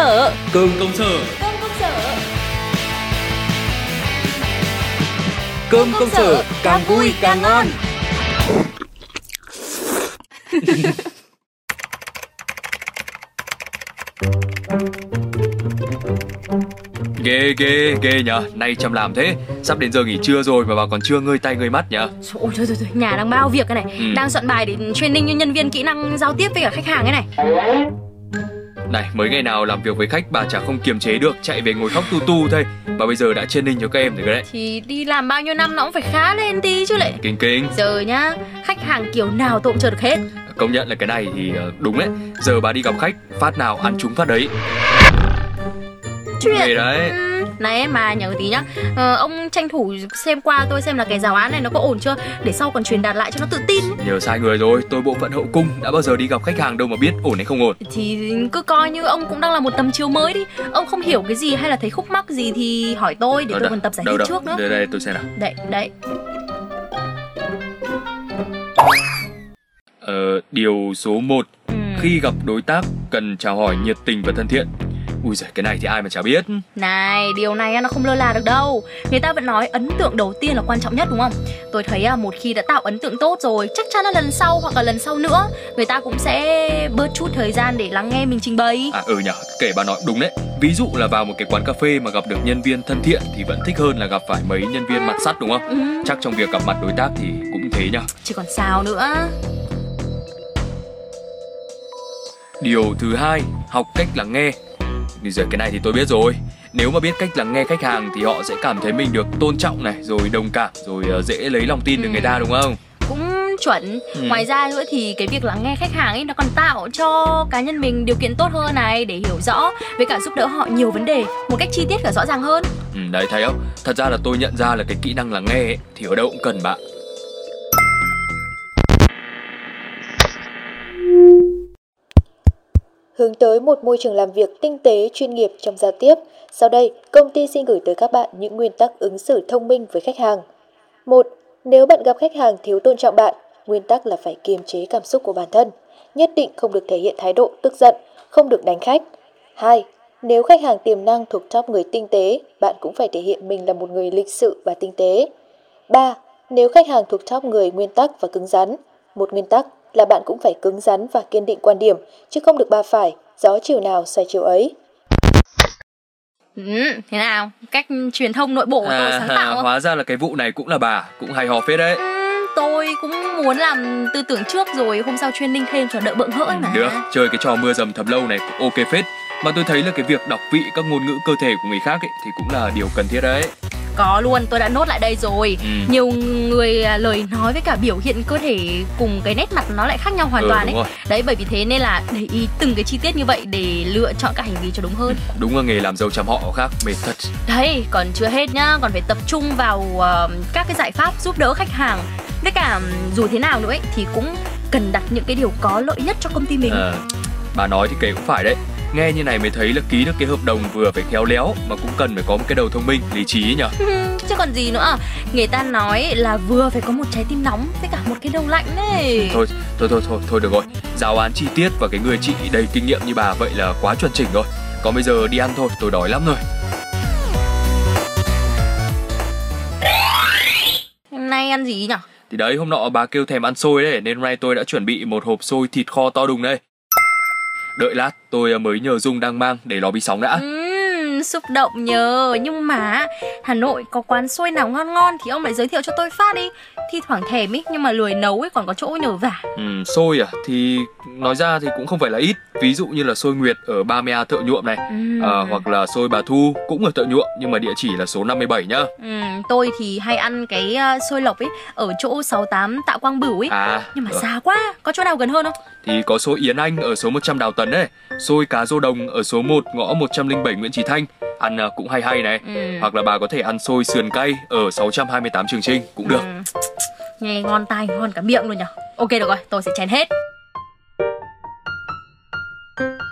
sở Cơm công sở. Cơm công sở. Cơm công sở càng vui càng ngon. Ghê ghê ghê nhở Nay chăm làm thế. Sắp đến giờ nghỉ trưa rồi mà bà còn chưa ngơi tay ngơi mắt nhở Ôi thôi thôi thôi, nhà đang bao việc cái này. Ừ. Đang soạn bài để training cho nhân viên kỹ năng giao tiếp với cả khách hàng cái này Này mới ngày nào làm việc với khách bà chả không kiềm chế được Chạy về ngồi khóc tu tu thôi. Mà bây giờ đã training cho các em rồi đấy. Thì đi làm bao nhiêu năm nó cũng phải khá lên tí chứ lại Kinh kinh. Giờ nhá, khách hàng kiểu nào tôi cũng chờ được hết. Công nhận là cái này thì ờ, đúng đấy. Giờ bà đi gặp khách Phát nào ăn trúng phát đấy. Chuyện Ghê đấy. Ừm, Này mà nhớ tí nhá. Ờ, Ông tranh thủ xem qua tôi xem là cái giáo án này nó có ổn chưa? Để sau còn truyền đạt lại cho nó tự tin. Nhờ sai người rồi Tôi bộ phận hậu cung Đã bao giờ đi gặp khách hàng đâu mà biết ổn hay không ổn. Thì cứ coi như ông cũng đang là một tầm chiếu mới đi. Ông không hiểu cái gì hay là thấy khúc mắc gì thì hỏi tôi Để Ờ, tôi đâu, còn tập giải đâu, thích đâu. trước nữa. Đây đây tôi xem nào. Đấy, đấy Ờ, điều số 1 Ừm. Khi gặp đối tác cần chào hỏi nhiệt tình và thân thiện Ui giời, cái này thì ai mà chả biết. Này, điều này nó không lơ là được đâu. Người ta vẫn nói ấn tượng đầu tiên là quan trọng nhất đúng không? Tôi thấy à, một khi đã tạo ấn tượng tốt rồi Chắc chắn là lần sau hoặc là lần sau nữa Người ta cũng sẽ bớt chút thời gian để lắng nghe mình trình bày. À ừ nhở, kể bà nói đúng đấy. Ví dụ là vào một cái quán cà phê mà gặp được nhân viên thân thiện Thì vẫn thích hơn là gặp phải mấy nhân viên mặt sắt đúng không? ừ, Chắc trong việc gặp mặt đối tác thì cũng thế nhở Chứ còn sao nữa. Điều thứ hai, học cách lắng nghe. Bây giờ cái này thì tôi biết rồi. Nếu mà biết cách lắng nghe khách hàng thì họ sẽ cảm thấy mình được tôn trọng này, rồi đồng cảm, rồi ờ, dễ lấy lòng tin được Ừ. người ta đúng không? Cũng chuẩn Ừ. Ngoài ra nữa thì cái việc lắng nghe khách hàng ấy Nó còn tạo cho cá nhân mình điều kiện tốt hơn này Để hiểu rõ Với cả giúp đỡ họ nhiều vấn đề Một cách chi tiết và rõ ràng hơn Ừ, đấy thấy không? Thật ra là tôi nhận ra là cái kỹ năng lắng nghe ấy, thì ở đâu cũng cần bạn. Hướng tới một môi trường làm việc tinh tế, chuyên nghiệp trong giao tiếp. Sau đây, công ty xin gửi tới các bạn những nguyên tắc ứng xử thông minh với khách hàng. 1. Nếu bạn gặp khách hàng thiếu tôn trọng bạn, nguyên tắc là phải kiềm chế cảm xúc của bản thân, nhất định không được thể hiện thái độ tức giận, không được đánh khách. 2. Nếu khách hàng tiềm năng thuộc top người tinh tế, bạn cũng phải thể hiện mình là một người lịch sự và tinh tế. 3. Nếu khách hàng thuộc top người nguyên tắc và cứng rắn, một nguyên tắc là bạn cũng phải cứng rắn và kiên định quan điểm, chứ không được ba phải, gió chiều nào xoay chiều ấy. ừ, Thế nào? Cách truyền thông nội bộ của tôi sáng tạo không? hóa ra là cái vụ này cũng là bà, cũng hay ho phết đấy. Ừ, tôi cũng muốn làm tư tưởng trước rồi hôm sau training thêm cho đỡ bận hỡi mà Được, chơi cái trò mưa dầm thấm lâu này cũng ok phết. Mà tôi thấy là cái việc đọc vị các ngôn ngữ cơ thể của người khác ấy thì cũng là điều cần thiết đấy. Có luôn, tôi đã nốt lại đây rồi Ừ. Nhiều người à, lời nói với cả biểu hiện cơ thể cùng cái nét mặt nó lại khác nhau hoàn Ừ, toàn đúng ấy rồi. Đấy bởi vì thế nên là để ý từng cái chi tiết như vậy để lựa chọn các hành vi cho đúng hơn Đúng là nghề làm dâu chăm họ khác, mệt thật. Đấy, còn chưa hết nhá, còn phải tập trung vào ờ, các cái giải pháp giúp đỡ khách hàng Với cả dù thế nào nữa ấy, thì cũng cần đặt những cái điều có lợi nhất cho công ty mình Ờ, bà nói thì kể cũng phải đấy. Nghe như này mới thấy là ký được cái hợp đồng vừa phải khéo léo mà cũng cần phải có một cái đầu thông minh, lý trí nhở. Chứ còn gì nữa Người ta nói là vừa phải có một trái tim nóng với cả một cái đầu lạnh đấy Thôi, thôi thôi thôi thôi được rồi. Giáo án chi tiết và cái người chị đầy kinh nghiệm như bà vậy là quá chuẩn chỉnh rồi. Còn bây giờ đi ăn thôi, tôi đói lắm rồi. Hôm nay ăn gì nhỉ? Thì đấy hôm nọ bà kêu thèm ăn xôi đấy nên hôm nay tôi đã chuẩn bị một hộp xôi thịt kho to đùng đây. Đợi lát tôi mới nhờ Dung đang mang để nó bị sóng đã. Xúc động nhờ Nhưng mà Hà Nội có quán xôi nào ngon ngon Thì ông lại giới thiệu cho tôi phát đi Thi thoảng thèm ý Nhưng mà lười nấu ấy còn có chỗ nhờ vả Ừ, xôi à thì nói ra thì cũng không phải là ít. Ví dụ như là xôi Nguyệt ở 30A thợ nhuộm này. Ừm. Ờ, hoặc là xôi bà Thu cũng ở thợ nhuộm nhưng mà địa chỉ là số 57 nhá. Ừm, tôi thì hay ăn cái uh, xôi lộc ấy Ở chỗ 68 Tạ Quang Bửu ấy À, Nhưng mà ờ, xa quá Có chỗ nào gần hơn không? thì có xôi Yến Anh ở số 100 Đào Tấn đấy, xôi cá rô đồng ở số 1 ngõ 107 Nguyễn Chí Thanh, ăn à, cũng hay hay này. Ừm. Hoặc là bà có thể ăn xôi sườn cay ở 628 Trường Trinh cũng được. Ừm, Nghe ngon tai ngon cả miệng luôn nhở Ok được rồi tôi sẽ chén hết thank you